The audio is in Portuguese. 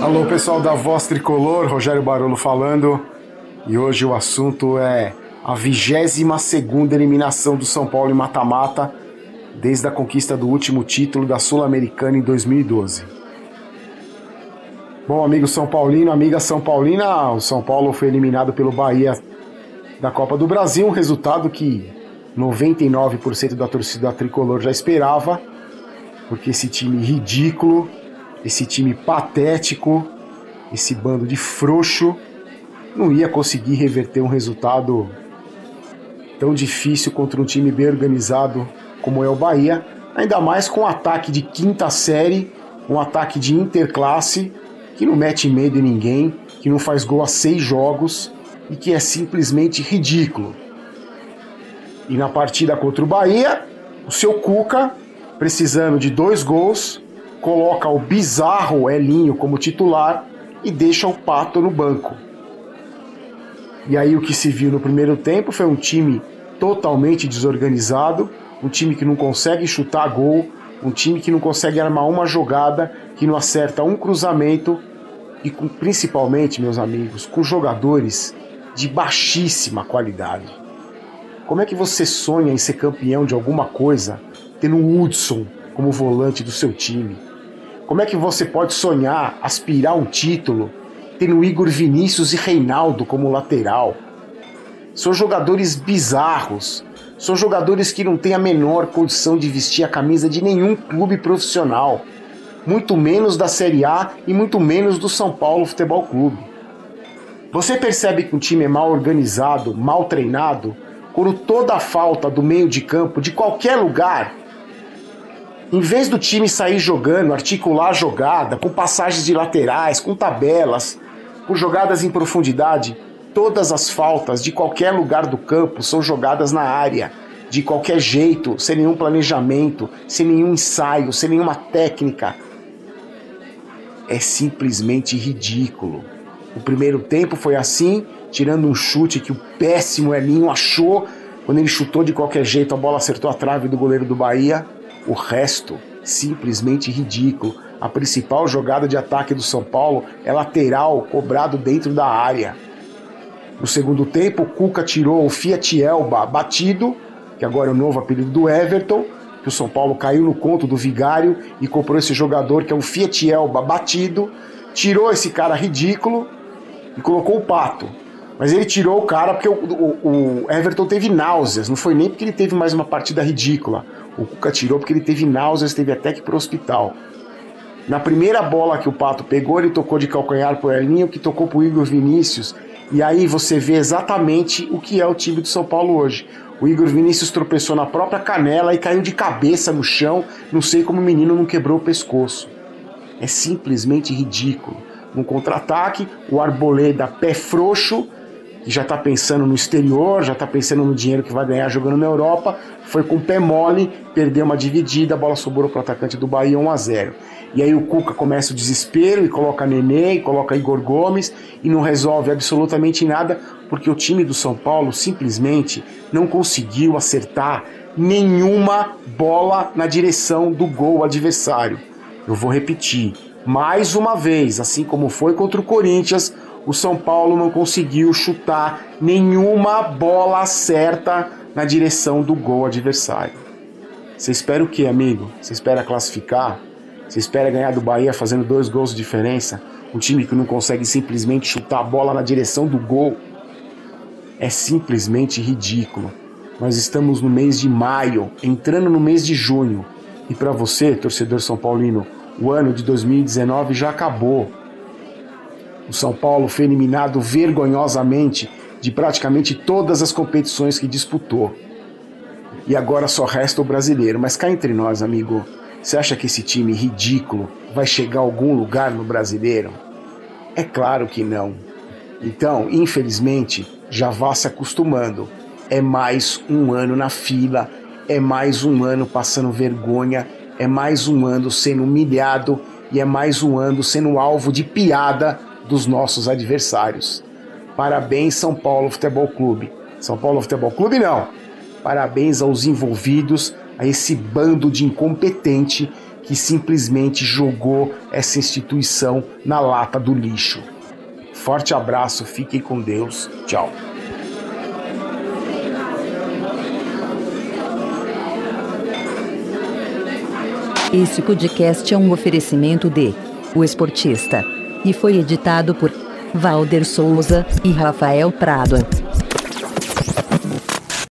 Alô, pessoal da Voz Tricolor, Rogério Barolo falando. E hoje o assunto é a 22 segunda eliminação do São Paulo em mata-mata desde a conquista do último título da Sul-Americana em 2012. Bom, amigo São Paulino, amiga São Paulina, o São Paulo foi eliminado pelo Bahia da Copa do Brasil, um resultado que 99% da torcida tricolor já esperava, porque esse time ridículo, esse time patético, esse bando de frouxo, não ia conseguir reverter um resultado tão difícil contra um time bem organizado como é o Bahia, ainda mais com um ataque de quinta série, um ataque de interclasse, que não mete medo em ninguém, que não faz gol a seis jogos e que é simplesmente ridículo. E na partida contra o Bahia, o seu Cuca, precisando de dois gols, coloca o bizarro Elinho como titular e deixa o Pato no banco. E aí o que se viu no primeiro tempo foi um time totalmente desorganizado, um time que não consegue chutar gol, um time que não consegue armar uma jogada, que não acerta um cruzamento e com, principalmente, meus amigos, com jogadores de baixíssima qualidade. Como é que você sonha em ser campeão de alguma coisa tendo Hudson como volante do seu time? Como é que você pode sonhar aspirar um título tendo Igor Vinícius e Reinaldo como lateral? São jogadores bizarros, são jogadores que não têm a menor condição de vestir a camisa de nenhum clube profissional, muito menos da Série A e muito menos do São Paulo Futebol Clube. Você percebe que um time é mal organizado, mal treinado, quando toda a falta do meio de campo de qualquer lugar, em vez do time sair jogando, articular a jogada, com passagens de laterais, com tabelas, com jogadas em profundidade, Todas as faltas de qualquer lugar do campo são jogadas na área, de qualquer jeito, sem nenhum planejamento, sem nenhum ensaio, sem nenhuma técnica. É simplesmente ridículo. O primeiro tempo foi assim, tirando um chute que o péssimo Elinho achou. Quando ele chutou de qualquer jeito, a bola acertou a trave do goleiro do Bahia. O resto, simplesmente ridículo. A principal jogada de ataque do São Paulo é lateral, cobrado dentro da área. No segundo tempo, o Cuca tirou o Fiat Elba batido, que agora é o novo apelido do Everton, que o São Paulo caiu no conto do Vigário e comprou esse jogador que é o Fiat Elba batido, tirou esse cara ridículo e colocou o Pato. Mas ele tirou o cara porque o, o, o Everton teve náuseas, não foi nem porque ele teve mais uma partida ridícula. O Cuca tirou porque ele teve náuseas, teve até que ir pro hospital. Na primeira bola que o Pato pegou, ele tocou de calcanhar pro Elinho, que tocou pro Igor Vinícius, e aí você vê exatamente o que é o time do São Paulo hoje. O Igor Vinícius tropeçou na própria canela e caiu de cabeça no chão. Não sei como o menino não quebrou o pescoço. É simplesmente ridículo. No contra-ataque, o Arboleda, pé frouxo, que já está pensando no exterior, já está pensando no dinheiro que vai ganhar jogando na Europa, foi com o pé mole, perdeu uma dividida, a bola sobrou para o atacante do Bahia 1 a 0. E aí o Cuca começa o desespero e coloca Nenê, e coloca Igor Gomes e não resolve absolutamente nada porque o time do São Paulo simplesmente não conseguiu acertar nenhuma bola na direção do gol adversário. Eu vou repetir, mais uma vez, assim como foi contra o Corinthians, o São Paulo não conseguiu chutar nenhuma bola certa na direção do gol adversário. Você espera o que, amigo? Você espera classificar? Você espera ganhar do Bahia fazendo dois gols de diferença? Um time que não consegue simplesmente chutar a bola na direção do gol? É simplesmente ridículo. Nós estamos no mês de maio, entrando no mês de junho. E para você, torcedor São Paulino, o ano de 2019 já acabou. O São Paulo foi eliminado vergonhosamente de praticamente todas as competições que disputou. E agora só resta o brasileiro. Mas cá entre nós, amigo, você acha que esse time ridículo vai chegar a algum lugar no brasileiro? É claro que não. Então, infelizmente, já vá se acostumando. É mais um ano na fila, é mais um ano passando vergonha, é mais um ano sendo humilhado e é mais um ano sendo alvo de piada dos nossos adversários. Parabéns, São Paulo Futebol Clube. São Paulo Futebol Clube não. Parabéns aos envolvidos, a esse bando de incompetente que simplesmente jogou essa instituição na lata do lixo. Forte abraço, fiquem com Deus. Tchau. Esse podcast é um oferecimento de O Esportista e foi editado por Valder Souza e Rafael Prado.